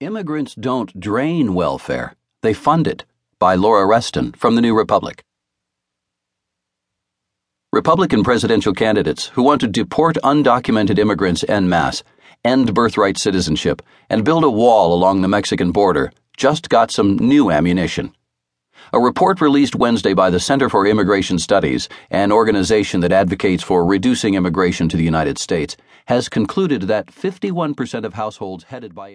Immigrants don't drain welfare, they fund it. By Laura Reston from the New Republic. Republican presidential candidates who want to deport undocumented immigrants en masse, end birthright citizenship, and build a wall along the Mexican border just got some new ammunition. A report released Wednesday by the Center for Immigration Studies, an organization that advocates for reducing immigration to the United States, has concluded that 51% of households headed by